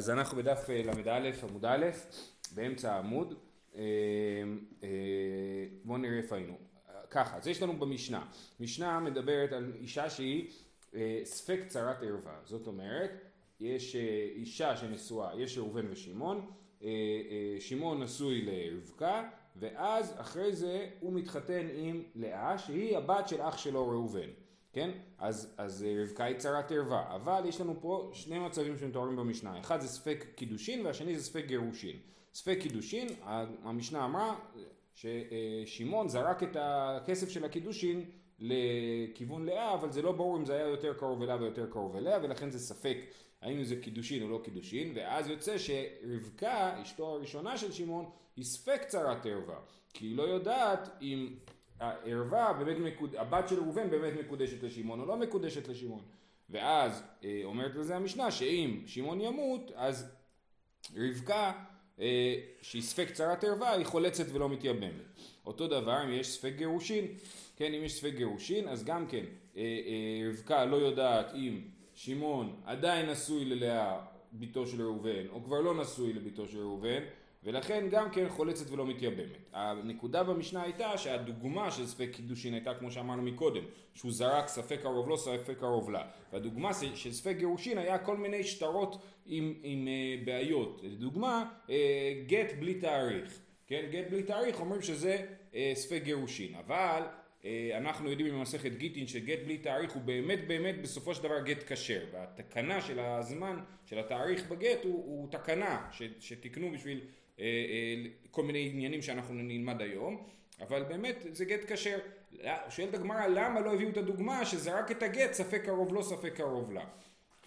אז אנחנו בדף ל"א עמוד א', באמצע העמוד. בואו נראה איפה היינו. ככה, אז יש לנו במשנה. משנה מדברת על אישה שהיא ספק צרת ערווה. זאת אומרת, יש אישה שנשואה, יש ראובן ושמעון, שמעון נשוי לרבקה, ואז אחרי זה הוא מתחתן עם לאה, שהיא הבת של אח שלו ראובן. כן? אז, אז רבקה היא צרת ערווה, אבל יש לנו פה שני מצבים שמתוארים במשנה, אחד זה ספק קידושין והשני זה ספק גירושין. ספק קידושין, המשנה אמרה ששמעון זרק את הכסף של הקידושין לכיוון לאה, אבל זה לא ברור אם זה היה יותר קרוב אליו או יותר קרוב אליה, ולכן זה ספק האם זה קידושין או לא קידושין, ואז יוצא שרבקה, אשתו הראשונה של שמעון, היא ספק צרת ערווה, כי היא לא יודעת אם הערווה, באמת מקוד... הבת של ראובן באמת מקודשת לשמעון או לא מקודשת לשמעון. ואז אה, אומרת לזה המשנה שאם שמעון ימות, אז רבקה, אה, שהיא ספק צרת ערווה, היא חולצת ולא מתייבמת. אותו דבר אם יש ספק גירושין, כן, אם יש ספק גירושין, אז גם כן, אה, אה, רבקה לא יודעת אם שמעון עדיין נשוי ללאה, בתו של ראובן, או כבר לא נשוי לביתו של ראובן, ולכן גם כן חולצת ולא מתייבמת. הנקודה במשנה הייתה שהדוגמה של ספק קידושין הייתה כמו שאמרנו מקודם, שהוא זרק ספק קרוב לא, ספק קרוב לה. והדוגמה של ספק גירושין היה כל מיני שטרות עם, עם uh, בעיות. לדוגמה, uh, גט בלי תאריך. כן, גט בלי תאריך אומרים שזה uh, ספק גירושין. אבל uh, אנחנו יודעים במסכת גיטין שגט בלי תאריך הוא באמת באמת בסופו של דבר גט כשר. והתקנה של הזמן, של התאריך בגט הוא, הוא תקנה ש, שתיקנו בשביל כל מיני עניינים שאנחנו נלמד היום, אבל באמת זה גט כשר. שואלת הגמרא למה לא הביאו את הדוגמה שזרק את הגט ספק קרוב לא ספק קרוב לה.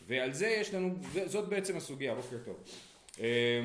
ועל זה יש לנו, זאת בעצם הסוגיה, בוקר טוב. אה,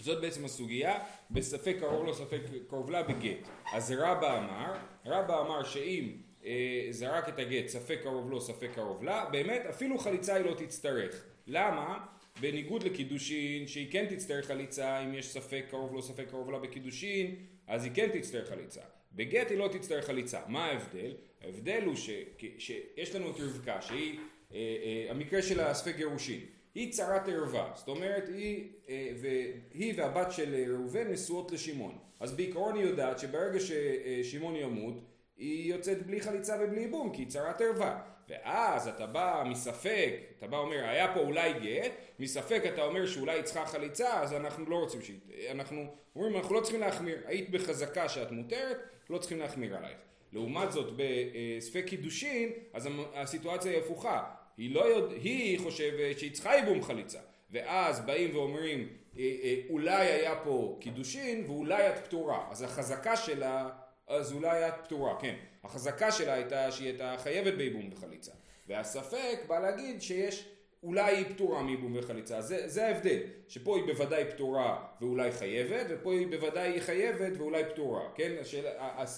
זאת בעצם הסוגיה, בספק קרוב לא ספק קרוב לה בגט. אז רבא אמר, רבא אמר שאם אה, זרק את הגט ספק קרוב לא ספק קרוב לה, באמת אפילו חליצה היא לא תצטרך. למה? בניגוד לקידושין שהיא כן תצטרך חליצה אם יש ספק קרוב לא ספק קרוב לה בקידושין אז היא כן תצטרך חליצה. בגט היא לא תצטרך חליצה. מה ההבדל? ההבדל הוא ש, שיש לנו את רבקה שהיא אה, אה, המקרה של הספק גירושין. היא צרת ערווה. זאת אומרת היא, אה, והיא והבת של ראובן נשואות לשמעון. אז בעיקרון היא יודעת שברגע ששמעון ימות היא יוצאת בלי חליצה ובלי ייבום כי היא צרת ערווה ואז אתה בא מספק, אתה בא אומר היה פה אולי גט, מספק אתה אומר שאולי צריכה חליצה אז אנחנו לא רוצים שהיא, אנחנו אומרים אנחנו לא צריכים להחמיר, היית בחזקה שאת מותרת, לא צריכים להחמיר עלייך. לעומת זאת בספק קידושין אז הסיטואציה היא הפוכה, היא, לא יודע, היא חושבת שהיא צריכה ייבום חליצה ואז באים ואומרים אה, אה, אולי היה פה קידושין ואולי את פטורה אז החזקה שלה אז אולי את פטורה, כן. החזקה שלה הייתה שהיא הייתה חייבת בייבום וחליצה. והספק בא להגיד שיש, אולי היא פטורה מייבום וחליצה. זה, זה ההבדל, שפה היא בוודאי פטורה ואולי חייבת, ופה היא בוודאי חייבת ואולי פטורה, כן? השאל,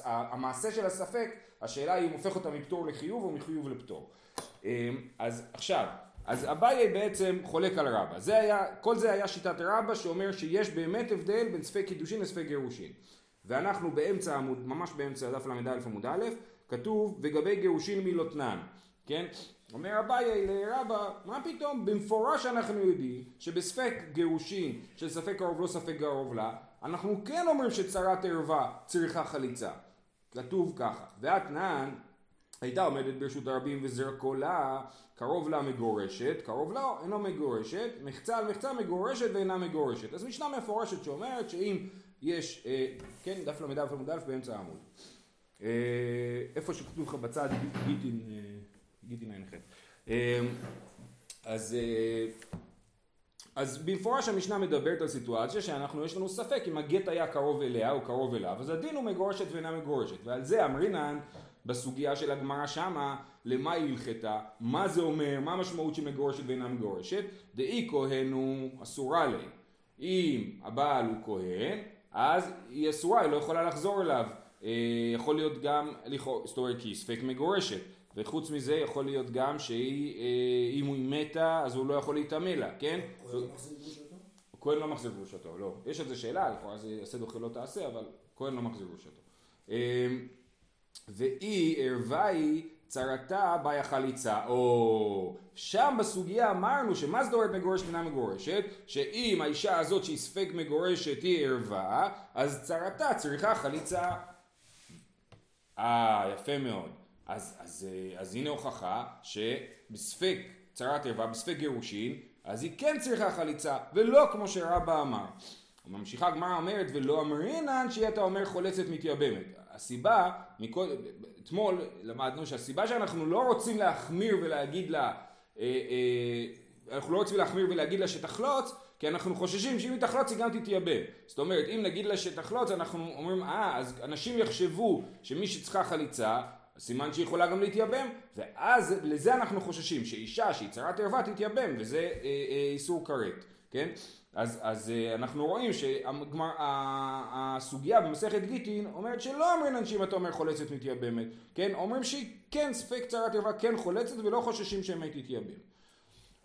המעשה של הספק, השאלה היא אם הופך אותה מפטור לחיוב או מחיוב לפטור. אמ, אז עכשיו, אז אביי בעצם חולק על רבא. זה היה, כל זה היה שיטת רבא שאומר שיש באמת הבדל בין ספק קידושין לספק גירושין. ואנחנו באמצע עמוד, ממש באמצע דף ל"א עמוד א', כתוב וגבי גירושין מילותנן, כן? אומר אביי לרבא, מה פתאום? במפורש אנחנו יודעים שבספק גירושין של ספק קרוב לא ספק קרוב לה, אנחנו כן אומרים שצרת ערווה צריכה חליצה. כתוב ככה, ואתנן הייתה עומדת ברשות הרבים וזרקו לה, קרוב לה מגורשת, קרוב לה אינו מגורשת, מחצה על מחצה מגורשת ואינה מגורשת. אז משנה מפורשת שאומרת שאם יש, אה, כן, דף ל"א עמוד א' באמצע העמוד. אה, איפה שכתוב לך בצד גיטין, אה, גיטין ע"ח. אז, אז במפורש המשנה מדברת על סיטואציה שאנחנו, יש לנו ספק אם הגט היה קרוב אליה או קרוב אליו, אז הדין הוא מגורשת ואינה מגורשת. ועל זה אמרינן בסוגיה של הגמרא שמה, למה היא הלכתה, מה זה אומר, מה המשמעות של מגורשת ואינה מגורשת, דאי כהן הוא אסורה לי. אם הבעל הוא כהן, אז היא אסורה, היא לא יכולה לחזור אליו. אה, יכול להיות גם, זאת אומרת, כי היא ספק מגורשת. וחוץ מזה יכול להיות גם שהיא, אה, אם היא מתה, אז הוא לא יכול להיטמא לה, כן? כהן לא מחזיר גרושתו, לא. יש על זה שאלה, לכאורה זה יעשה דוחה לא תעשה, אבל כהן לא מחזיר גרושתו. אה, ואי ערווה היא צרתה באי החליצה. או שם בסוגיה אמרנו שמה זאת אומרת מגורשת אינה מגורשת? שאם האישה הזאת שהיא ספק מגורשת היא ערווה, אז צרתה צריכה חליצה. אה, יפה מאוד. אז, אז, אה, אז הנה הוכחה שבספק צרת ערווה, בספק גירושין, אז היא כן צריכה חליצה, ולא כמו שרבא אמר. ממשיכה הגמרא אומרת ולא אמרינן שהיא אתה אומר חולצת מתייבמת. הסיבה, מכל, אתמול למדנו שהסיבה שאנחנו לא רוצים להחמיר ולהגיד לה, אה, אה, אנחנו לא רוצים להחמיר ולהגיד לה שתחלוץ, כי אנחנו חוששים שאם היא תחלוץ היא גם תתייבם. זאת אומרת, אם נגיד לה שתחלוץ, אנחנו אומרים, אה, אז אנשים יחשבו שמי שצריכה חליצה, סימן שהיא יכולה גם להתייבם, ואז לזה אנחנו חוששים, שאישה שהיא צרת ערווה תתייבם, וזה אה, אה, איסור כרת, כן? אז, אז אה, אנחנו רואים שהסוגיה במסכת גיטין אומרת שלא אומרים אנשים אתה אומר חולצת מתייבמת, כן? אומרים שהיא כן ספק צרת ערווה כן חולצת ולא חוששים שהיא תתייבם.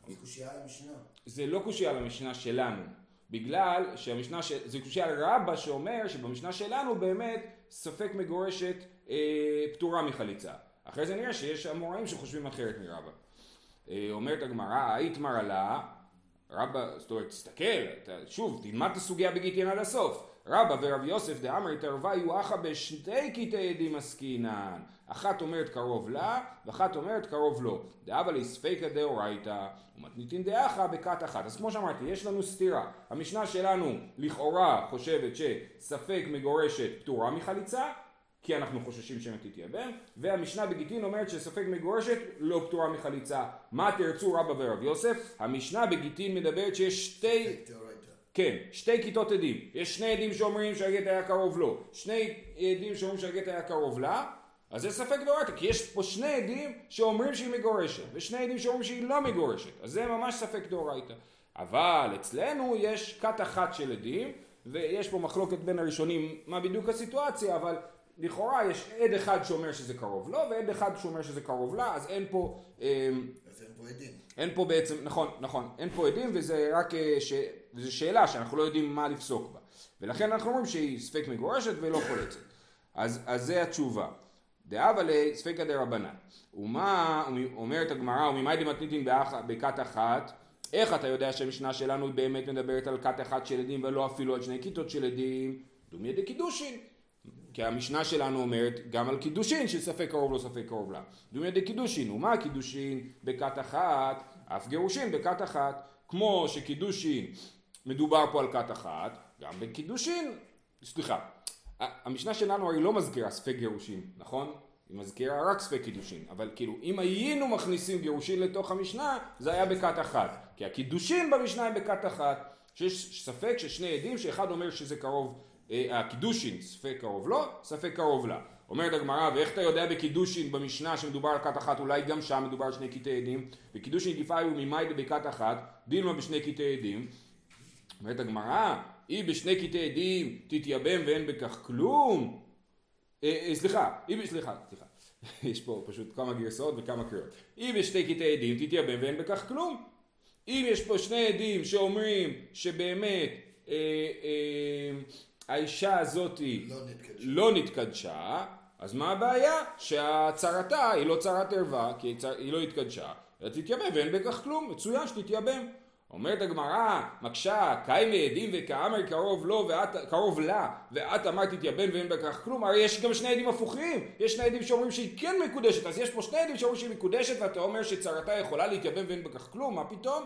זה קושייה על המשנה. זה לא קושייה על המשנה שלנו, בגלל שהמשנה, ש... זה קושייה רבא שאומר שבמשנה שלנו באמת ספק מגורשת אה, פטורה מחליצה. אחרי זה נראה שיש אמוראים שחושבים אחרת מרבא. אה, אומרת הגמרא, היית מרה לה רבא, זאת אומרת, תסתכל, שוב, תלמד את הסוגיה בגיטין עד הסוף. רבא ורב יוסף דאמר התערבה יהיו אחא בשתי קטעי עדים עסקינן. אחת אומרת קרוב לה, ואחת אומרת קרוב לו. דאבא לספיקא דאורייתא, ומתניתין דאחא בכת אחת. אז כמו שאמרתי, יש לנו סתירה. המשנה שלנו לכאורה חושבת שספק מגורשת פטורה מחליצה, כי אנחנו חוששים שמא תתייבם, והמשנה בגיטין אומרת שספק מגורשת לא פטורה מחליצה. מה תרצו רבא ורב יוסף? המשנה בגיטין מדברת שיש שתי... כן, שתי כיתות עדים. יש שני עדים שאומרים שהגט היה קרוב לו, שני עדים שאומרים שהגט היה קרוב לה, אז זה ספק דורייתא, כי יש פה שני עדים שאומרים שהיא מגורשת, ושני עדים שאומרים שהיא לא מגורשת, אז זה ממש ספק דורייתא. אבל אצלנו יש כת אחת של עדים, ויש פה מחלוקת בין הראשונים מה בדיוק הסיטואציה, אבל לכאורה יש עד אחד שאומר שזה קרוב לו, ועד אחד שאומר שזה קרוב לה, אז אין פה... אמ, אז אין פה עדים. אין פה בעצם, נכון, נכון, אין פה עדים וזה רק, אה, ש... וזו שאלה שאנחנו לא יודעים מה לפסוק בה. ולכן אנחנו אומרים שהיא ספק מגורשת ולא חולצת. אז, אז זה התשובה. דאבה לספקא דרבנן. ומה אומרת הגמרא, וממאי דמתניתין בכת אחת, איך אתה יודע שהמשנה שלנו באמת מדברת על כת אחת של עדים ולא אפילו על שני כיתות של עדים? דומיה דקידושין. כי המשנה שלנו אומרת גם על קידושין שספק קרוב לו ספק קרוב לה. דומיה דקידושין, ומה קידושין בכת אחת? אף גירושין בכת אחת. כמו שקידושין מדובר פה על כת אחת, גם בקידושין, סליחה, המשנה שלנו הרי לא מזכירה ספק גירושין, נכון? היא מזכירה רק ספק קידושין, אבל כאילו אם היינו מכניסים גירושין לתוך המשנה זה היה בכת אחת, כי הקידושין במשנה הם בכת אחת, שיש ספק ששני עדים שאחד אומר שזה קרוב הקידושין ספק קרוב לו, ספק קרוב לה. אומרת הגמרא, ואיך אתה יודע בקידושין במשנה שמדובר על כת אחת, אולי גם שם מדובר על שני קטעי עדים, בקידושין גיפה הוא ממאי בכת אחת, דילמה בשני קטעי עדים. אומרת הגמרא, היא בשני קטעי עדים תתייבם ואין בכך כלום. אה, אה, סליחה, היא, סליחה, סליחה. יש פה פשוט כמה גרסאות וכמה קריאות. היא בשתי קטעי עדים תתייבם ואין בכך כלום. אם יש פה שני עדים שאומרים שבאמת אה, אה, האישה הזאתי לא נתקדשה. לא נתקדשה, אז מה הבעיה? שהצרתה היא לא צרת ערווה, כי היא לא התקדשה, אלא תתייבם ואין בכך כלום, מצוין שתתייבם. אומרת הגמרא, מקשה, קיימי עדים וכאמר קרוב לו ואת, קרוב לה, ואת אמרת תתייבן ואין בכך כלום, הרי יש גם שני עדים הפוכים, יש שני עדים שאומרים שהיא כן מקודשת, אז יש פה שני עדים שאומרים שהיא מקודשת ואתה אומר שצרתה יכולה להתייבן ואין בכך כלום, מה פתאום?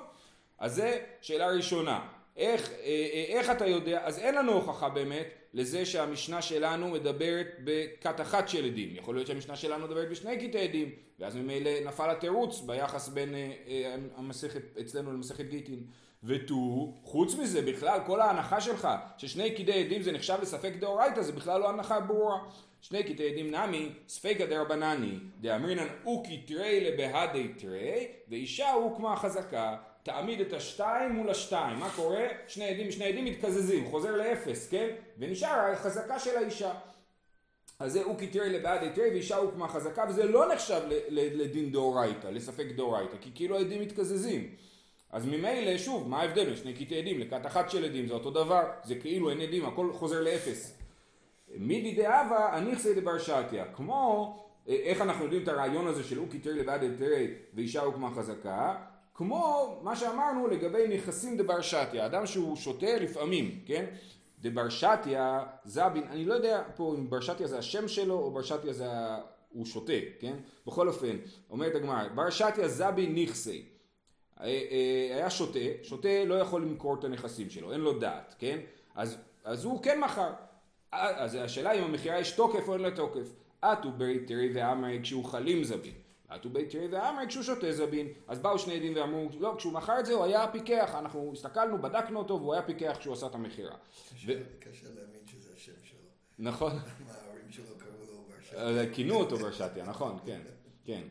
אז זה שאלה ראשונה. איך, אה, אה, איך אתה יודע, אז אין לנו הוכחה באמת לזה שהמשנה שלנו מדברת בכת אחת של עדים. יכול להיות שהמשנה שלנו מדברת בשני קטעי עדים, ואז ממילא נפל התירוץ ביחס בין אה, המסכת, אצלנו למסכת גיטין. ותו, חוץ מזה בכלל כל ההנחה שלך ששני קטעי עדים זה נחשב לספק דאורייתא זה בכלל לא הנחה ברורה. שני קטעי עדים נמי ספקא דרבנני דאמרינן אוקי תרי לבהדי תרי ואישה הוקמה חזקה תעמיד את השתיים מול השתיים, מה קורה? שני עדים, שני עדים מתקזזים, חוזר לאפס, כן? ונשאר החזקה של האישה. אז זה אוקי תראי לבעד היתרי ואישה הוקמה חזקה וזה לא נחשב לדין דאורייתא, לספק דאורייתא, כי כאילו העדים מתקזזים. אז ממילא, שוב, מה ההבדל בין שני קטעי עדים לכת אחת של עדים, זה אותו דבר, זה כאילו אין עדים, הכל חוזר לאפס. מידי דאבה, הניכסי דבר שעתיה, כמו איך אנחנו יודעים את הרעיון הזה של אוקי תרי לבד תרי ואישה הוקמה חזקה? כמו מה שאמרנו לגבי נכסים דבר שתיה, אדם שהוא שותה לפעמים, כן? דבר שתיה זבין, אני לא יודע פה אם בר שתיה זה השם שלו או בר שתיה זה הוא שותה, כן? בכל אופן, אומרת הגמרא, בר שתיה זבין נכסי. אה, אה, היה שותה, שותה לא יכול למכור את הנכסים שלו, אין לו דעת, כן? אז, אז הוא כן מכר. אה, אז השאלה אם המכירה יש תוקף או אין לה תוקף. אטו ברי תרי ואמרי כשהוא חלים זבין. אטו ברי תרי ואמרי כשהוא שותה זבין. אז באו שני עדים ואמרו, לא, כשהוא מכר את זה הוא היה פיקח, אנחנו הסתכלנו, בדקנו אותו והוא היה פיקח כשהוא עשה את המכירה. קשה להאמין שזה השם שלו. נכון. מה, ההורים שלו קראו לו ברשתיה. כינו אותו ברשתיה, נכון, כן, כן.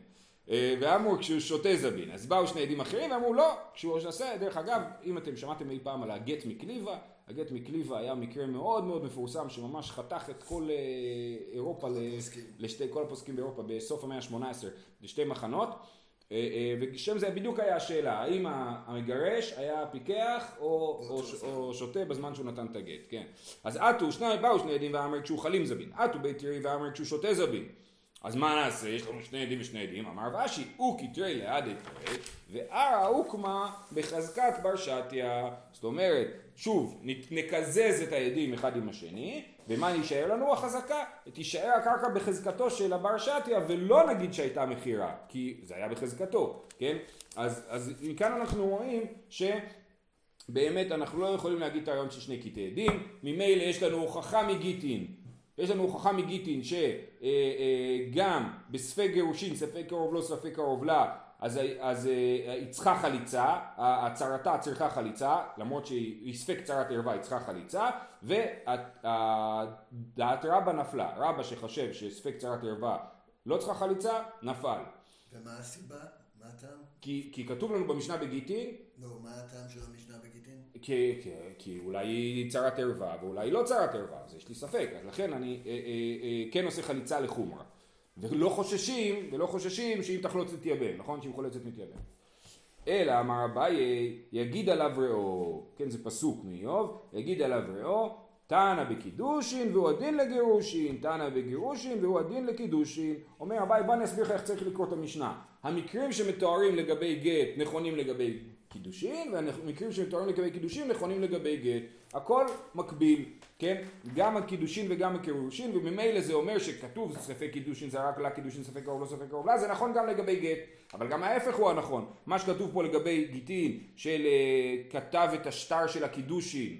אה, ואמרו כשהוא שותה זבין, אז באו שני עדים אחרים ואמרו לא, כשהוא עושה, דרך אגב, אם אתם שמעתם אי פעם על הגט מקליבה, הגט מקליבה היה מקרה מאוד מאוד מפורסם שממש חתך את כל אה, אירופה. לשתי, כל הפוסקים באירופה בסוף המאה ה-18 לשתי מחנות, אה, אה, ושם זה בדיוק היה השאלה, האם המגרש היה פיקח או, או, ש- או שותה בזמן שהוא נתן את הגט, כן. אז עטו, שניים באו שני עדים ואמר כשהוא חלים זבין, עטו בית תראי ואמר כשהוא שותה זבין. אז מה נעשה? יש לנו שני עדים ושני עדים, אמר ואשי, אוקי תרי לעדי תרי, וערא אוקמה בחזקת בר שתיה. זאת אומרת, שוב, נקזז את העדים אחד עם השני, ומה יישאר לנו? החזקה. תישאר הקרקע בחזקתו של הבר שתיה, ולא נגיד שהייתה מכירה, כי זה היה בחזקתו, כן? אז, אז מכאן אנחנו רואים ש... באמת אנחנו לא יכולים להגיד את הרעיון של שני קטעי עדים, ממילא יש לנו הוכחה מגיטין, יש לנו הוכחה מגיטין שגם בספק גירושין, ספק קרוב לא ספק קרוב לה, אז, אז היא צריכה חליצה, הצהרתה צריכה חליצה, למרות שהיא ספק צרת ערווה היא צריכה חליצה, ודעת רבא נפלה, רבא שחושב שספק צרת ערווה לא צריכה חליצה, נפל. ומה הסיבה? מה הטעם? כי, כי כתוב לנו במשנה בגיטין לא, מה הטעם של המשנה בגיטין? כי, כי, כי אולי היא צרת ערווה ואולי היא לא צרת ערווה, אז יש לי ספק, אז לכן אני אה, אה, אה, כן עושה חליצה לחומרה. ולא חוששים, ולא חוששים שאם תחלוץ תתייבם, נכון? שאם חולצת מתייבם. אלא אמר אביי, יגיד עליו ראו, כן זה פסוק מאיוב, יגיד עליו ראו, תנא בקידושין והוא הדין לגירושין, תנא בגירושין והוא הדין לקידושין. אומר אביי בוא אני אסביר לך איך צריך לקרוא את המשנה. המקרים שמתוארים לגבי גט נכונים לגבי קידושין, והמקרים שמתוארים לגבי קידושין נכונים לגבי גט. הכל מקביל, כן? גם הקידושין וגם הגירושין, וממילא זה אומר שכתוב ספק קידושין זה רק לה קידושין ספק קרוב לו ספק קרוב לה, זה נכון גם לגבי גט, אבל גם ההפך הוא הנכון. מה שכתוב פה לגבי גיטין, של אה, כתב את השטר של הקידושין,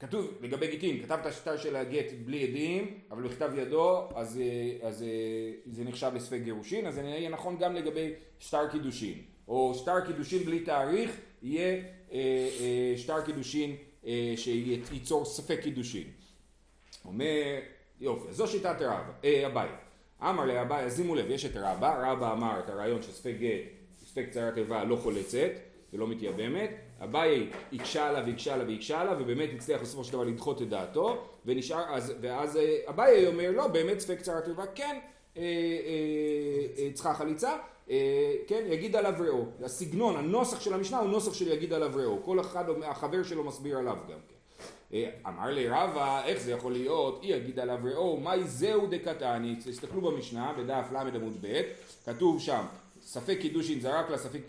כתוב לגבי גיטין, כתב את השטר של הגט בלי עדים, אבל בכתב ידו, אז, אה, אז אה, זה נחשב לספק גירושין, אז זה יהיה נכון גם לגבי שטר קידושין. או שטר קידושין בלי תאריך, יהיה אה, אה, שטר קידושין שייצור ספק קידושין. אומר, יופי, זו שיטת רבא, אה, אביי. אמר לאביי, אז שימו לב, יש את רבא, רבא אמר את הרעיון שספק גט, ספק צרת ערווה לא חולצת ולא מתייבמת, אביי הקשה עליו, הקשה עליו, הקשה עליו, ובאמת הצליח בסופו של דבר לדחות את דעתו, ונשאר, אז, ואז אה, אביי אומר, לא, באמת ספק צרת איבה כן אה, אה, אה, צריכה חליצה, אה, כן, יגיד עליו ראו. הסגנון, הנוסח של המשנה הוא נוסח של יגיד עליו ראו. כל אחד, החבר שלו מסביר עליו גם כן. אה, אמר לי רבא, איך זה יכול להיות? אי יגיד עליו ראו, מהי זהו דקתני? תסתכלו במשנה, בדף ל עמוד ב', כתוב שם, ספק קידושין זרק לה, ספק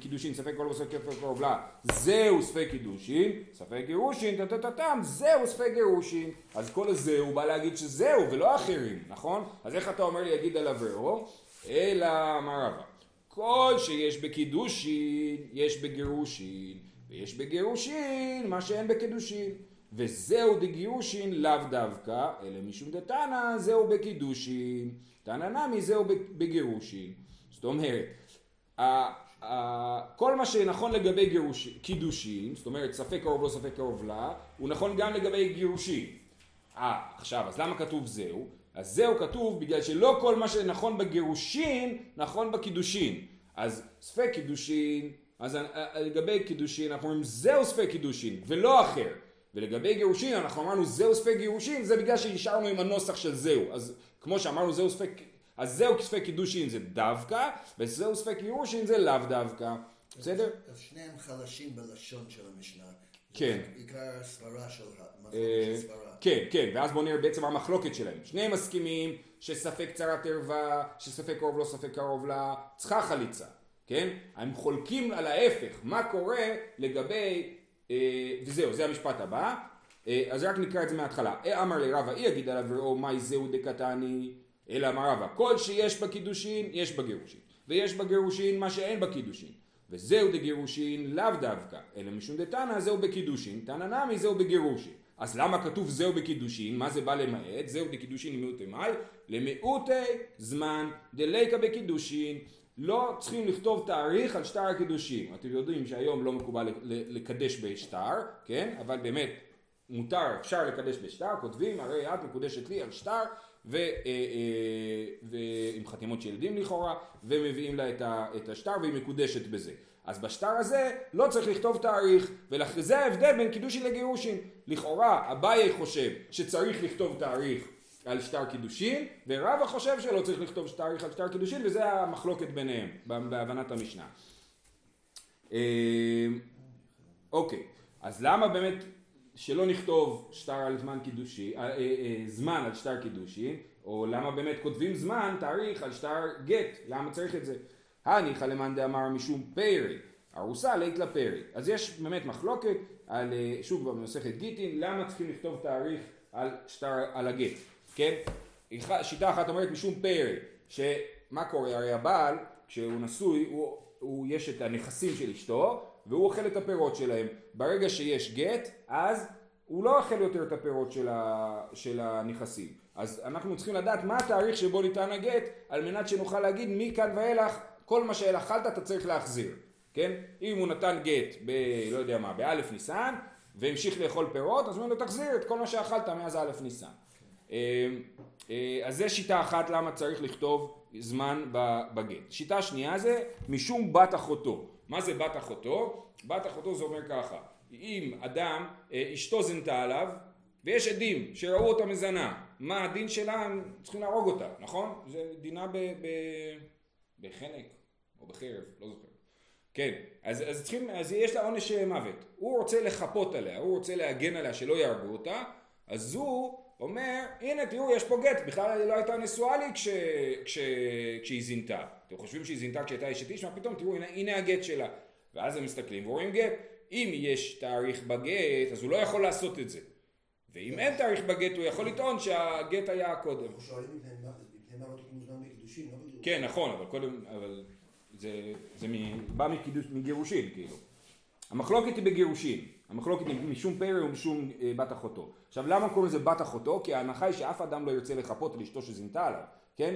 קידושין, ספק כל ספק ספק קרוב לה, זהו ספק קידושין, ספק גירושין, טטטטם, זהו ספק גירושין. אז כל הזהו בא להגיד שזהו ולא אחרים, נכון? אז איך אתה אומר לי יגיד עליו רעו? אלא אמר רבא, כל שיש בקידושין, יש בגירושין, ויש בגירושין מה שאין בקידושין. וזהו דגירושין לאו דווקא, אלא משום דתנא זהו בקידושין, תנא נמי זהו בגירושין. זאת אומרת, כל מה שנכון לגבי גירוש, קידושין, זאת אומרת ספק קרוב לו ספק קרוב לה, הוא נכון גם לגבי גירושין. אה, עכשיו, אז למה כתוב זהו? אז זהו כתוב בגלל שלא כל מה שנכון בגירושין, נכון בקידושין. אז ספק קידושין, אז אה, לגבי קידושין אנחנו אומרים זהו ספק קידושין, ולא אחר. ולגבי גירושין אנחנו אמרנו זהו ספק גירושין, זה בגלל שנשארנו עם הנוסח של זהו. אז כמו שאמרנו זהו ספק, אז זהו ספק קידושין זה דווקא, וזהו ספק גירושין זה לאו דווקא. בסדר? אז שניהם חלשים בלשון של המשנה. כן. עיקר סברה של אה, סברה. כן, כן, ואז בואו נראה בעצם המחלוקת שלהם. שניהם מסכימים שספק צרת ערווה, שספק קרוב לו, ספק קרוב לה, צריכה חליצה, כן? הם חולקים על ההפך, מה קורה לגבי, אה, וזהו, זה המשפט הבא. אה, אז רק נקרא את זה מההתחלה. אמר ליה רבא, אי יגיד עליו רעו מאי זהו דקתני, אלא אמר רבא, כל שיש בקידושין, יש בגירושין. ויש בגירושין מה שאין בקידושין. וזהו דגירושין לאו דווקא, אלא משום דתנא זהו בקידושין, תנא נמי זהו בגירושין. אז למה כתוב זהו בקידושין? מה זה בא למעט? זהו דקידושין למיעוטי מאי? למיעוטי זמן דליכא בקידושין. לא צריכים לכתוב תאריך על שטר הקידושין. אתם יודעים שהיום לא מקובל לקדש בשטר, כן? אבל באמת מותר, אפשר לקדש בשטר, כותבים הרי את מקודשת לי על שטר ועם חתימות של ילדים לכאורה ומביאים לה את השטר והיא מקודשת בזה. אז בשטר הזה לא צריך לכתוב תאריך וזה ההבדל בין קידושין לגירושין. לכאורה אביי חושב שצריך לכתוב תאריך על שטר קידושין ורבא חושב שלא צריך לכתוב תאריך על שטר קידושין וזה המחלוקת ביניהם בהבנת המשנה. אה, אוקיי, אז למה באמת שלא נכתוב שטר על זמן קידושי, אה, אה, אה, זמן על שטר קידושי, או למה באמת כותבים זמן, תאריך על שטר גט, למה צריך את זה? הניחא למאן דאמר משום פרי, ארוסה לית לפרי. אז יש באמת מחלוקת על, שוב במסכת גיטין, למה צריכים לכתוב תאריך על שטר, על הגט, כן? שיטה אחת אומרת משום פרי, שמה קורה? הרי הבעל, כשהוא נשוי, הוא, הוא, יש את הנכסים של אשתו, והוא אוכל את הפירות שלהם. ברגע שיש גט, אז הוא לא אוכל יותר את הפירות של, ה, של הנכסים. אז אנחנו צריכים לדעת מה התאריך שבו ניתן הגט, על מנת שנוכל להגיד מכאן ואילך, כל מה שאכלת אתה צריך להחזיר. כן? אם הוא נתן גט ב... לא יודע מה, באלף ניסן, והמשיך לאכול פירות, אז הוא אומר לו תחזיר את כל מה שאכלת מאז אלף ניסן. אה, אה, אז זה שיטה אחת למה צריך לכתוב זמן בגט. שיטה שנייה זה משום בת אחותו. מה זה בת אחותו? בת אחותו זה אומר ככה, אם אדם, אה, אשתו זינתה עליו, ויש עדים שראו אותה מזנה, מה הדין שלה? הם צריכים להרוג אותה, נכון? זה דינה ב, ב, בחנק או בחרב, לא זוכר. כן, אז, אז צריכים, אז יש לה עונש מוות. הוא רוצה לחפות עליה, הוא רוצה להגן עליה שלא יהרגו אותה, אז הוא אומר, הנה תראו יש פה גט, בכלל היא לא הייתה נשואה לי כש, כש, כשהיא זינתה. אתם חושבים שהיא זינתה כשהייתה אשת איש, מה פתאום תראו הנה, הנה הגט שלה. ואז הם מסתכלים ורואים גט. אם יש תאריך בגט, אז הוא לא יכול לעשות את זה. ואם אין תאריך בגט, הוא יכול לטעון שהגט היה קודם. אנחנו שואלים מפני מה לא תקנו זמן בקידושין, לא בגירושין. כן, נכון, אבל קודם, אבל זה, זה בא מגירושין, כאילו. המחלוקת היא בגירושין. המחלוקת היא משום פרא ומשום אה, בת אחותו. עכשיו למה קוראים לזה בת אחותו? כי ההנחה היא שאף אדם לא ירצה לחפות על אשתו שזינתה עליו, כן?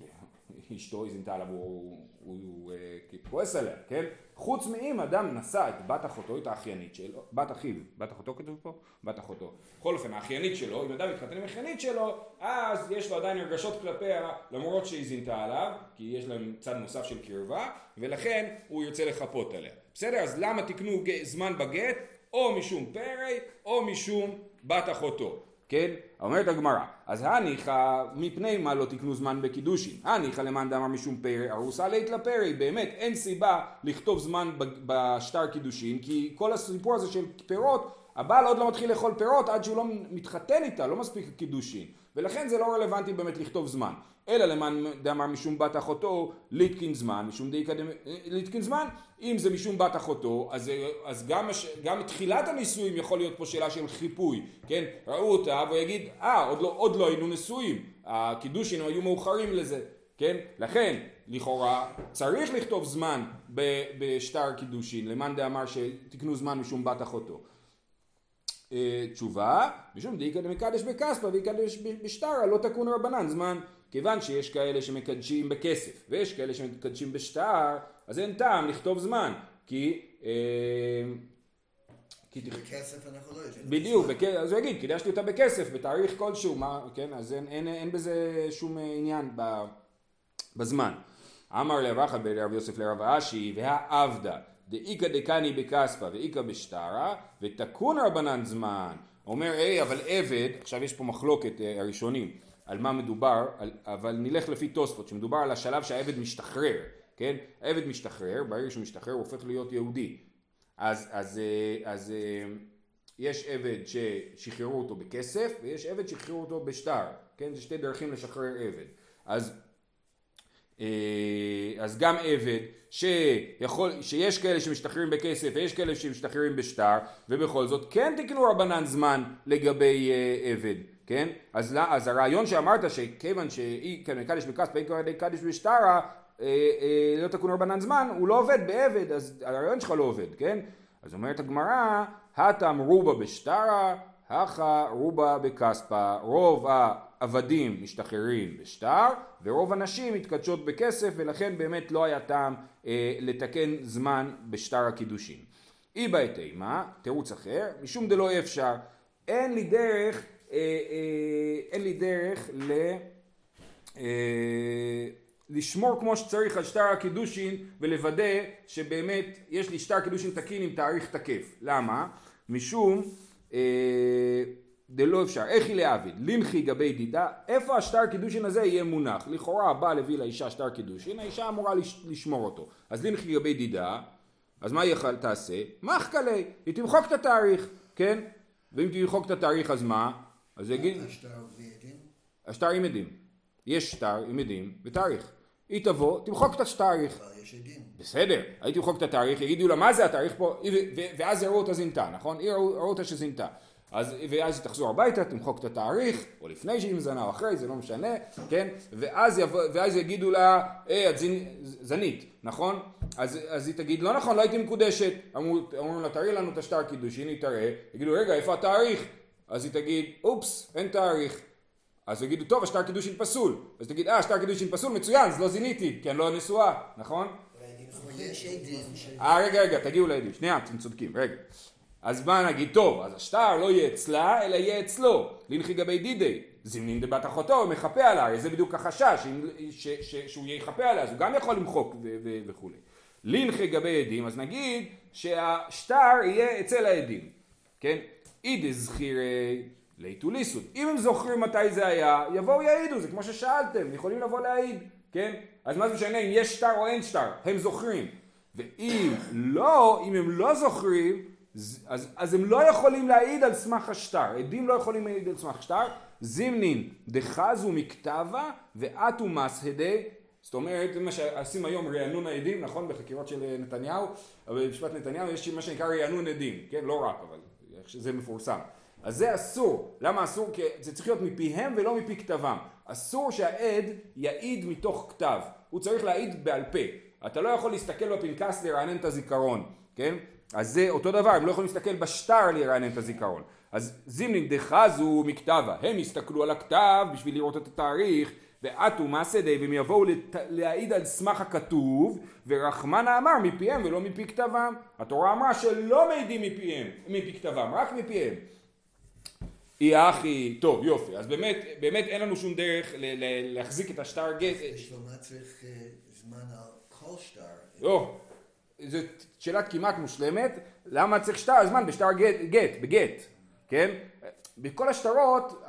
אשתו היא זינתה עליו, הוא, הוא, הוא, הוא אה, כועס עליה, כן? חוץ מאם אדם נשא את בת אחותו, את האחיינית שלו, בת אחיו, בת אחותו כתוב פה? בת אחותו. בכל אופן, האחיינית שלו, אם אדם מתחתן עם האחיינית שלו, אז יש לו עדיין הרגשות כלפיה, למרות שהיא זינתה עליו, כי יש להם צד נוסף של קרבה, ולכן הוא ירצה לחפות עליה. בסדר? אז למה תקנו זמן בגט? או משום פרא, או משום בת אחותו. כן? אומרת הגמרא, אז הניחא מפני מה לא תקנו זמן בקידושין? הניחא למאן דאמר משום פרא ארוסה לית לפרא, באמת אין סיבה לכתוב זמן בשטר קידושין, כי כל הסיפור הזה של פירות, הבעל עוד לא מתחיל לאכול פירות עד שהוא לא מתחתן איתה, לא מספיק קידושין, ולכן זה לא רלוונטי באמת לכתוב זמן. אלא למען דאמר משום בת אחותו ליתקין זמן, משום דאיקא ליתקין זמן, אם זה משום בת אחותו, אז, אז גם, גם תחילת הנישואים יכול להיות פה שאלה של חיפוי, כן? ראו אותה והוא יגיד, אה, עוד לא, עוד לא היינו נשואים, הקידושין היו מאוחרים לזה, כן? לכן, לכאורה, צריך לכתוב זמן בשטר קידושין, למאן דאמר שתקנו זמן משום בת אחותו. אה, תשובה, משום דאיקא דמקדש בכספא ויקדש בשטרה לא תקון רבנן זמן כיוון שיש כאלה שמקדשים בכסף ויש כאלה שמקדשים בשטר, אז אין טעם לכתוב זמן, כי... אה, כי בכסף אנחנו לא יודעים. בדיוק, בכ... אז הוא יגיד, קידשתי אותה בכסף, בתאריך כלשהו, מה, כן, אז אין, אין, אין בזה שום עניין ב, בזמן. אמר לרבחה ברב יוסף לרב אשי, והעבדה, דאיכא דקני בכספא ואיכא בשטרה, ותקון רבנן זמן. אומר, היי, אבל עבד, עכשיו יש פה מחלוקת אה, הראשונים. על מה מדובר, על, אבל נלך לפי תוספות, שמדובר על השלב שהעבד משתחרר, כן? העבד משתחרר, ברגע שהוא משתחרר הוא הופך להיות יהודי. אז, אז, אה, אז אה, יש עבד ששחררו אותו בכסף ויש עבד ששחררו אותו בשטר, כן? זה שתי דרכים לשחרר עבד. אז, אז גם עבד שיכול, שיש כאלה שמשתחררים בכסף ויש כאלה שמשתחררים בשטר ובכל זאת כן תקנו רבנן זמן לגבי עבד, כן? אז, אז הרעיון שאמרת שכיוון שאי כן קדיש בכסף ואי כדי קדיש בשטרה לא תקון רבנן זמן הוא לא עובד בעבד אז הרעיון שלך לא עובד, כן? אז אומרת הגמרא, הטם רובה בשטרה, הכה רובה בכספה. רוב העבדים משתחררים בשטר, ורוב הנשים מתקדשות בכסף, ולכן באמת לא היה טעם אה, לתקן זמן בשטר הקידושין. אי בעת אימה, תירוץ אחר, משום דלא אפשר, אין לי דרך, אה, אה, אין לי דרך ל... אה, לשמור כמו שצריך על שטר הקידושין ולוודא שבאמת יש לי שטר קידושין תקין עם תאריך תקף. למה? משום אה, דלא אפשר. איך היא לעבד? לנחי גבי דידה, איפה השטר קידושין הזה יהיה מונח? לכאורה הבעל הביא לאישה שטר קידושין, האישה אמורה לש, לשמור אותו. אז לנחי גבי דידה, אז מה היא תעשה? מחקה לי, היא תמחוק את התאריך, כן? ואם תמחוק את התאריך אז מה? אז יגיד... השטר עם עדים. יש שטר עם עדים ותאריך. היא תבוא, תמחוק את התאריך. בסדר, הייתי תמחוק את התאריך, יגידו לה מה זה התאריך פה, ואז יראו אותה זינתה, נכון? יראו אותה שזינתה. אז, ואז היא תחזור הביתה, תמחוק את התאריך, או לפני שהיא מזנה או אחרי, זה לא משנה, כן? ואז, יבוא, ואז יגידו לה, היי, את זינ, זנית, נכון? אז, אז היא תגיד, לא נכון, לא הייתי מקודשת. אמרו, לה, תראי לנו את השטר קידושין, היא תראה, יגידו, רגע, איפה התאריך? אז היא תגיד, אופס, אין תאריך. אז יגידו, טוב, השטר קידושין פסול. אז תגיד, אה, השטר קידושין פסול, מצוין, אז לא זיניתי, כי אני לא נשואה, נכון? אה, רגע, רגע, תגיעו לעדים. שנייה, אתם צודקים, רגע. אז מה נגיד, טוב, אז השטר לא יהיה אצלה, אלא יהיה אצלו. לנחי גבי דידי. זימנין דבת אחותו, הוא מחפה עליה, זה בדיוק החשש, שאם- ש- ש- שהוא יכפה עליה, אז הוא גם יכול למחוק וכולי. לנחי גבי עדים, אז נגיד שהשטר יהיה אצל העדים, כן? אידי זכירי ליטו ליסוד. אם הם זוכרים מתי זה היה, יבואו יעידו, זה כמו ששאלתם, יכולים לבוא להעיד, כן? אז מה זה משנה אם יש שטר או אין שטר, הם זוכרים. ואם לא, אם הם לא זוכרים, אז, אז הם לא יכולים להעיד על סמך השטר. עדים לא יכולים להעיד על סמך שטר. זימנין דחזו מכתבה ואתו מסהדי. זאת אומרת, מה שעושים היום רענון העדים, נכון? בחקירות של נתניהו, אבל במשפט נתניהו יש מה שנקרא רענון עדים, כן? לא רק, אבל זה מפורסם. אז זה אסור. למה אסור? כי זה צריך להיות מפיהם ולא מפי כתבם. אסור שהעד יעיד מתוך כתב. הוא צריך להעיד בעל פה. אתה לא יכול להסתכל בפנקס לרענן את הזיכרון, כן? אז זה אותו דבר, הם לא יכולים להסתכל בשטר לרענן את הזיכרון. אז זימנין דחזו מכתבה, הם יסתכלו על הכתב בשביל לראות את התאריך, ועטו מעשה די, והם יבואו לת... להעיד על סמך הכתוב, ורחמנה אמר מפיהם ולא מפי כתבם. התורה אמרה שלא מעידים מפיהם, מפי כתבם, רק מפיהם. אי אחי, טוב יופי, אז באמת, באמת אין לנו שום דרך ל- ל- להחזיק את השטר גט, בשביל מה צריך אה, זמן על כל שטר? לא, זו שאלה כמעט מושלמת, למה צריך שטר זמן בשטר גט, גט בגט, כן? בכל השטרות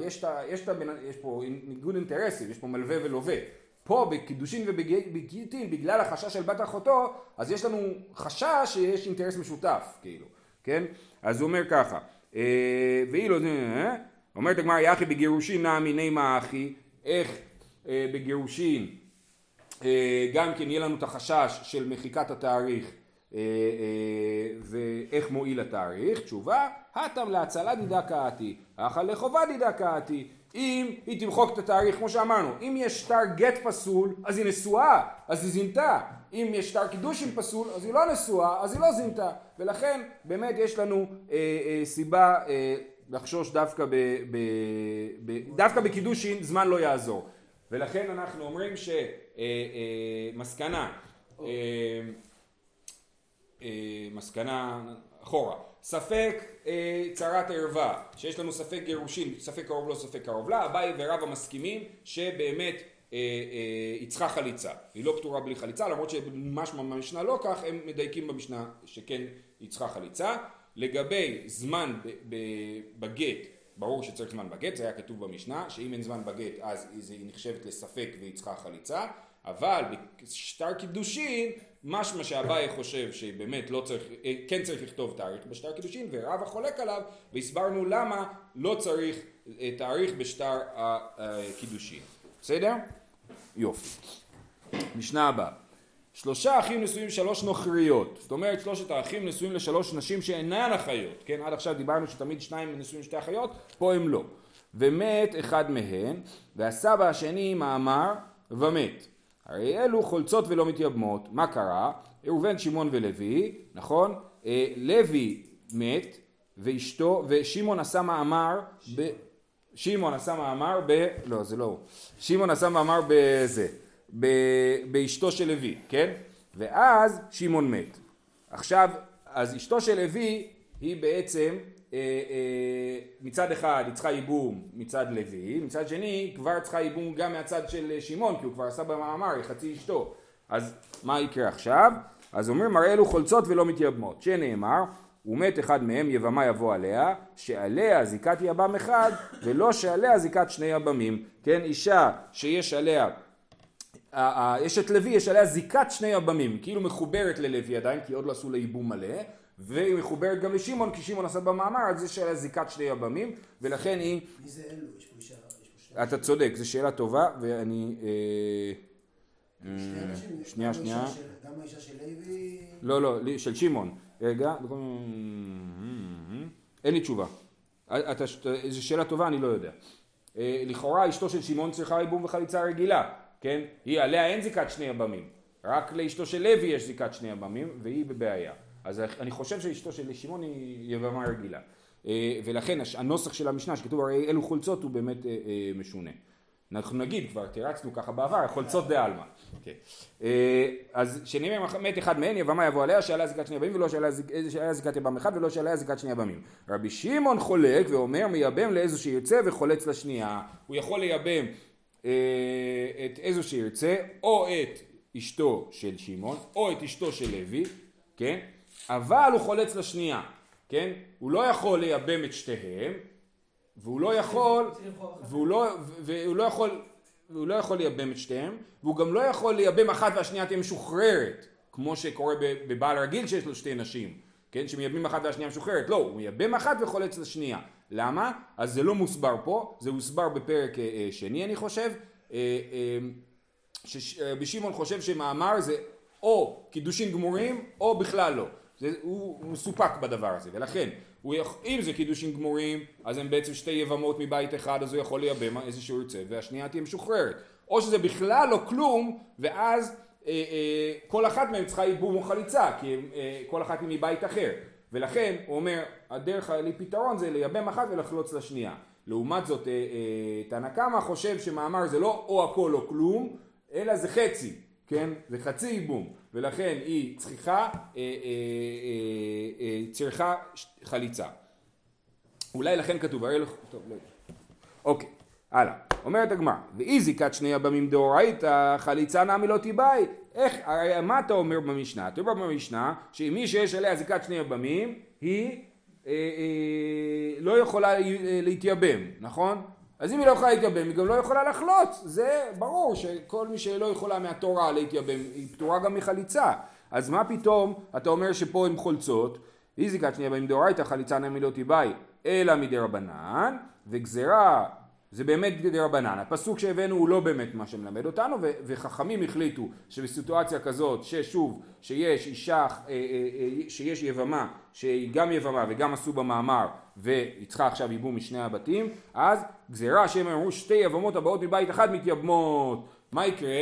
יש, יש, יש פה ניגוד אינטרסים, יש פה מלווה ולווה. פה בקידושין ובגיטין, בגלל החשש של בת אחותו, אז יש לנו חשש שיש אינטרס משותף, כאילו, כן? אז הוא אומר ככה, אה, ואילו, אה, אומרת הגמרא, יחי בגירושין נעמי נימה אחי, איך אה, בגירושין גם כן יהיה לנו את החשש של מחיקת התאריך אה, אה, ואיך מועיל התאריך, תשובה, הטם להצלה דידה קאתי, אכל לחובה דידה קאתי, אם היא תמחוק את התאריך כמו שאמרנו, אם יש שטר גט פסול אז היא נשואה, אז היא זינתה, אם יש שטר קידושין פסול אז היא לא נשואה, אז היא לא זינתה, ולכן באמת יש לנו אה, אה, סיבה אה, לחשוש דווקא, ב, ב, ב, דווקא בקידושין זמן לא יעזור. ולכן אנחנו אומרים שמסקנה, מסקנה אחורה, ספק אה, צרת ערווה, שיש לנו ספק גירושין, ספק קרוב לא ספק קרוב לה, אביי ורבא מסכימים שבאמת אה, אה, היא צריכה חליצה, היא לא פתורה בלי חליצה, למרות שמשמע במשנה לא כך, הם מדייקים במשנה שכן היא צריכה חליצה. לגבי זמן בגט, ברור שצריך זמן בגט, זה היה כתוב במשנה, שאם אין זמן בגט אז היא נחשבת לספק והיא צריכה חליצה, אבל בשטר קידושין, משמע שאביי חושב שבאמת לא צריך, אה, כן צריך לכתוב תאריך בשטר קידושין, ורב החולק עליו, והסברנו למה לא צריך אה, תאריך בשטר הקידושין. בסדר? יופי. משנה הבאה. שלושה אחים נשואים לשלוש נוכריות, זאת אומרת שלושת האחים נשואים לשלוש נשים שאינן אחיות, כן? עד עכשיו דיברנו שתמיד שניים נשואים לשתי אחיות, פה הם לא. ומת אחד מהן, והסבא השני מאמר ומת. הרי אלו חולצות ולא מתייבמות, מה קרה? ראובן, שמעון ולוי, נכון? אה, לוי מת, ואשתו, ושמעון עשה מאמר. שמעון עשה מאמר ב... לא, זה לא הוא. שמעון עשה מאמר בזה. ב... באשתו של לוי, כן? ואז שמעון מת. עכשיו, אז אשתו של לוי היא בעצם מצד אחד היא צריכה ייבום מצד לוי, מצד שני היא כבר צריכה ייבום גם מהצד של שמעון כי הוא כבר עשה במאמר, היא חצי אשתו. אז מה יקרה עכשיו? אז אומרים הרי אלו חולצות ולא מתייבמות, שנאמר ומת אחד מהם יבמה יבוא עליה, שעליה זיקת יבם אחד ולא שעליה זיקת שני יבמים, כן אישה שיש עליה יש את לוי, יש עליה זיקת שני יבמים, כאילו מחוברת ללוי עדיין, כי עוד לא עשו לה ייבום מלא, והיא מחוברת גם לשמעון, כי שמעון עשה במאמר, אז יש עליה זיקת שני יבמים, ולכן היא... מי זה אלו? יש פה אישה... אתה צודק, זו שאלה טובה, ואני... אה, אנשים, שנייה, שנייה. גם האישה של לוי... לא, לא, של שמעון. רגע, אין לי תשובה. אתה, זו שאלה טובה, אני לא יודע. אה, לכאורה אשתו של שמעון צריכה ייבום וחליצה רגילה, כן? היא, עליה אין זיקת שני יבמים. רק לאשתו של לוי יש זיקת שני יבמים, והיא בבעיה. אז אני חושב שאשתו של שמעון היא יבמה רגילה. אה, ולכן הנוסח של המשנה שכתוב הרי אלו חולצות הוא באמת אה, אה, משונה. אנחנו נגיד כבר, תירצנו ככה בעבר, חולצות דה-עלמא. כן. אה, אז שנאמר מת אחד מהן יבמה יבוא עליה שעליה זיקת שני יבמים ולא שעליה זיק- שעליה זיקת יבם אחד ולא שעליה זיקת שני יבמים. רבי שמעון חולק ואומר מייבם לאיזו שירצה וחולץ לשנייה. הוא יכול לייבם את איזו שירצה או את אשתו של שמעון או את אשתו של לוי, כן? אבל הוא חולץ לשנייה, כן? הוא לא יכול לייבם את שתיהם והוא לא יכול, והוא לא, והוא לא יכול, והוא לא יכול לייבם את שתיהם, והוא גם לא יכול לייבם אחת והשנייה תהיה משוחררת, כמו שקורה בבעל רגיל שיש לו שתי נשים, כן, שמייבמים אחת והשנייה משוחררת, לא, הוא מייבם אחת וחולץ לשנייה. למה? אז זה לא מוסבר פה, זה הוסבר בפרק אה, אה, שני אני חושב, אה, אה, שרבי שמעון חושב שמאמר זה או קידושין גמורים או בכלל לא. זה, הוא, הוא מסופק בדבר הזה, ולכן הוא יכ... אם זה קידושין גמורים, אז הם בעצם שתי יבמות מבית אחד, אז הוא יכול לייבם איזה שהוא ירצה, והשנייה תהיה משוחררת. או שזה בכלל לא כלום, ואז אה, אה, כל אחת מהן צריכה ייבום או חליצה, כי אה, כל אחת היא מבית אחר. ולכן הוא אומר, הדרך לפתרון זה לייבם אחת ולחלוץ לשנייה. לעומת זאת, אה, אה, תנא קמא חושב שמאמר זה לא או הכל או כלום, אלא זה חצי, כן? זה חצי ייבום, ולכן היא צריכה, אה, אה, אה, צריכה חליצה. אולי לכן כתוב, הרי לך, טוב, לא יודע. אוקיי, הלאה. אומרת הגמרא, ואי זיקת שני יבמים דאורייתא, חליצה נמי לא תיבאי. איך, הרי מה אתה אומר במשנה? אתה אומר במשנה, שאם מי שיש עליה זיקת שני יבמים, היא אה, אה, לא יכולה להתייבם, נכון? אז אם היא לא יכולה להתייבם, היא גם לא יכולה לחלוץ. זה ברור שכל מי שלא יכולה מהתורה להתייבם, היא פטורה גם מחליצה. אז מה פתאום אתה אומר שפה הן חולצות? אי זיקת שני יבמים דאורייתא, חליצה נמי לא תיבאי, אלא מדי רבנן, וגזרה זה באמת מדי רבנן. הפסוק שהבאנו הוא לא באמת מה שמלמד אותנו, ו- וחכמים החליטו שבסיטואציה כזאת, ששוב, שיש אישה, אה, אה, אה, שיש יבמה, שהיא גם יבמה וגם עשו במאמר, צריכה עכשיו ייבום משני הבתים, אז גזירה שהם אמרו שתי יבמות הבאות מבית אחד מתייבמות. מה יקרה?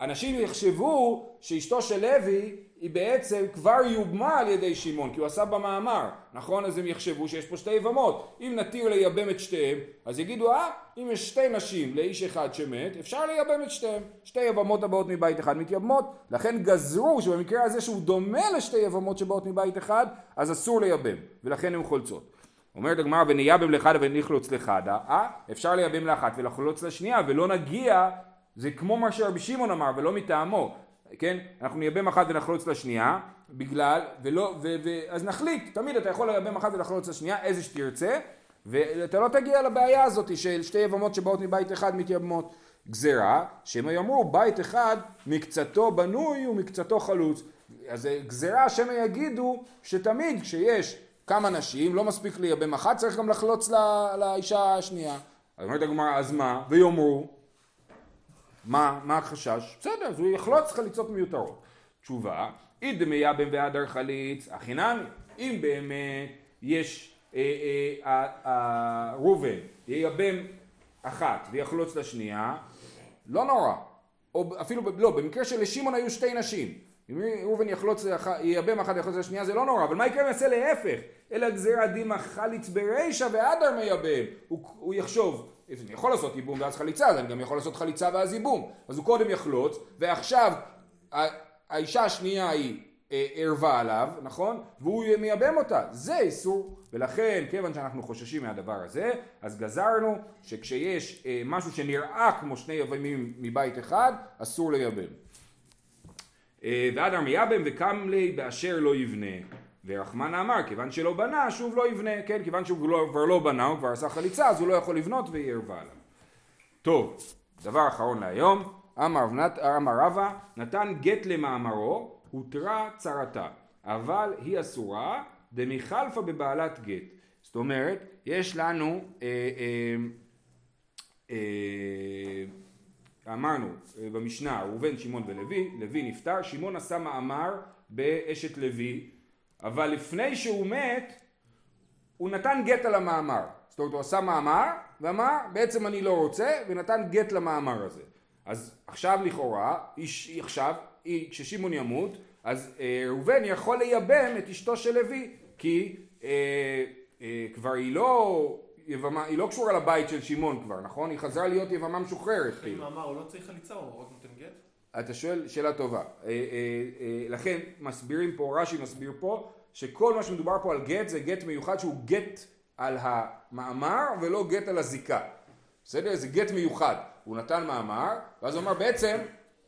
אנשים יחשבו שאשתו של לוי היא בעצם כבר יובמה על ידי שמעון, כי הוא עשה במאמר, נכון? אז הם יחשבו שיש פה שתי יבמות. אם נתיר לייבם את שתיהם, אז יגידו, אה, אם יש שתי נשים לאיש אחד שמת, אפשר לייבם את שתיהם. שתי יבמות הבאות מבית אחד מתייבמות, לכן גזרו שבמקרה הזה שהוא דומה לשתי יבמות שבאות מבית אחד, אז אסור לייבם, ולכן הן חולצות. אומרת הגמרא ונייבם לחדה ונחלוץ לחדה, אה, אפשר לייבם לאחת ולחלוץ לשנייה, ולא נגיע, זה כמו מה שרבי שמעון אמר, ולא מטעמו, כן? אנחנו נייבם אחת ונחלוץ לשנייה, בגלל, ולא, ו, ו, אז נחליט, תמיד אתה יכול לייבם אחת ולחלוץ לשנייה, איזה שתרצה, ואתה לא תגיע לבעיה הזאת של שתי יבמות שבאות מבית אחד מתייבמות. גזירה, שהם יאמרו בית אחד מקצתו בנוי ומקצתו חלוץ. אז גזירה שמא יגידו שתמיד כשיש כמה נשים, לא מספיק לייבם אחת, צריך גם לחלוץ ל- לאישה השנייה. אז אומרת הגמרא, אז מה? ויאמרו, מה, מה החשש? בסדר, אז הוא יחלוץ חליצות מיותרות. תשובה, אי דמייבם והדר חליץ, הכי נמי. אם באמת יש אה, אה, ראובן ייבם אחת ויחלוץ לשנייה, לא נורא. או אפילו, לא, במקרה שלשמעון היו שתי נשים. אם ראובן יחלוץ, ייבם אחת ויחלוץ לשנייה זה לא נורא, אבל מה יקרה אם יעשה להפך? אלא גזירא דימא חליץ ברישא והדר מייבם. הוא, הוא יחשוב, אני יכול לעשות ייבום ואז חליצה, אז אני גם יכול לעשות חליצה ואז ייבום. אז הוא קודם יחלוץ, ועכשיו האישה השנייה היא אה, ערווה עליו, נכון? והוא מייבם אותה. זה איסור. ולכן, כיוון שאנחנו חוששים מהדבר הזה, אז גזרנו שכשיש אה, משהו שנראה כמו שני יבמים מבית אחד, אסור לייבם. אה, ואדר מייבם וקם לי באשר לא יבנה. ורחמנה אמר, כיוון שלא בנה, שוב לא יבנה, כן? כיוון שהוא לא, כבר לא בנה, הוא כבר עשה חליצה, אז הוא לא יכול לבנות והיא ערווה עליו. טוב, דבר אחרון להיום, אמר, אמר רבא, נתן גט למאמרו, הותרה צרתה, אבל היא אסורה, דמיכלפה בבעלת גט. זאת אומרת, יש לנו, אה, אה, אה, אמרנו אה, במשנה, ראובן, שמעון ולוי, לוי נפטר, שמעון עשה מאמר באשת לוי, אבל לפני שהוא מת, הוא נתן גט על המאמר. זאת אומרת, הוא עשה מאמר, ואמר, בעצם אני לא רוצה, ונתן גט למאמר הזה. אז עכשיו לכאורה, איש, עכשיו, כששמעון ימות, אז אה, ראובן יכול לייבם את אשתו של לוי, כי אה, אה, כבר היא לא יבמה, היא לא קשורה לבית של שמעון כבר, נכון? היא חזרה להיות יבמה משוחררת. כאילו. מאמר הוא לא צריך חליצה, הוא רק נותן גט? אתה שואל שאלה טובה. אה, אה, אה, לכן מסבירים פה, רש"י מסביר פה, שכל מה שמדובר פה על גט זה גט מיוחד שהוא גט על המאמר ולא גט על הזיקה. בסדר? זה גט מיוחד. הוא נתן מאמר, ואז הוא אמר בעצם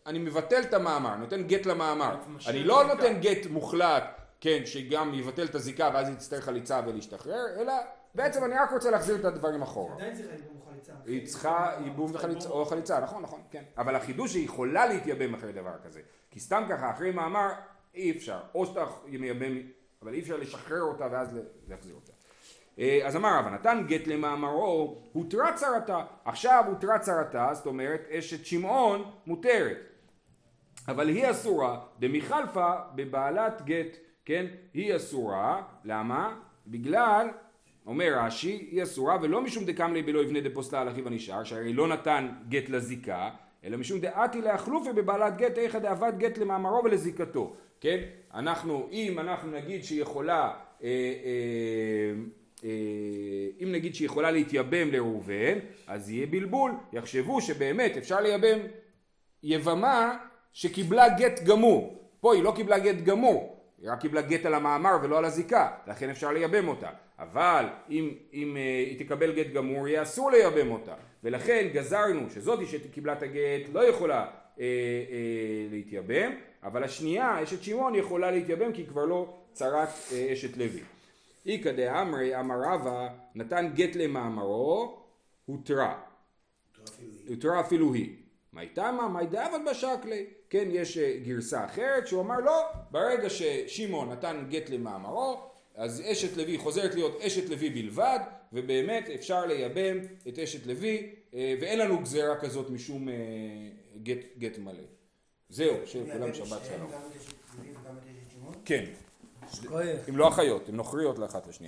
אני מבטל את המאמר, נותן גט למאמר. אני לא. נותן גט מוחלט, כן, שגם יבטל את הזיקה ואז יצטרך חליצה ולהשתחרר, אלא בעצם אני רק רוצה להחזיר את הדברים אחורה. עדיין צריכה ייבום חליצה. היא צריכה ייבום וחליצה, או חליצה, נכון, נכון, כן. אבל החידוש היא יכולה להתייבם אחרי דבר כזה. כי סתם ככה, אחרי מאמר, אי אפשר. או שאתה מייבם, אבל אי אפשר לשחרר אותה ואז להחזיר אותה. אה, אז אמר רבא, נתן גט למאמרו, הותרה צרתה. עכשיו הותרה צרתה, זאת אומרת, אשת שמעון מותרת. אבל היא אסורה, דמיכלפה בבעלת גט, כן? היא אסורה, למה? בגלל, אומר רש"י, היא אסורה ולא משום דקמלי בלא יבנה דפוסלה על אחיו הנשאר, שהרי לא נתן גט לזיקה, אלא משום דעתי להחלופי בבעלת גט, איכא דאבד גט למאמרו ולזיקתו, כן? אנחנו, אם אנחנו נגיד שהיא יכולה, אה, אה, אה, אם נגיד שהיא יכולה להתייבם לראובן, אז יהיה בלבול, יחשבו שבאמת אפשר לייבם יבמה שקיבלה גט גמור. פה היא לא קיבלה גט גמור, היא רק קיבלה גט על המאמר ולא על הזיקה, לכן אפשר לייבם אותה. אבל אם, אם אה, היא תקבל גט גמור, יהיה אסור לייבם אותה. ולכן גזרנו שזאתי שקיבלה את הגט לא יכולה אה, אה, להתייבם, אבל השנייה, אשת שמעון, יכולה להתייבם כי היא כבר לא צרת uh, אשת לוי. איכא דאמרי אמר רבא נתן גט למאמרו, הותרה. הותרה אפילו היא. מאי תמה, מאי דאבד בשקלי. כן, יש אה, גרסה אחרת שהוא אמר לא, ברגע ששמעון נתן גט למאמרו, אז אשת לוי חוזרת להיות אשת לוי בלבד, ובאמת אפשר לייבם את אשת לוי, אה, ואין לנו גזירה כזאת משום אה, גט, גט מלא. זהו, שכולם שבת שלום. כן. הם לא אחיות, הן נוכריות לאחת לשנייה.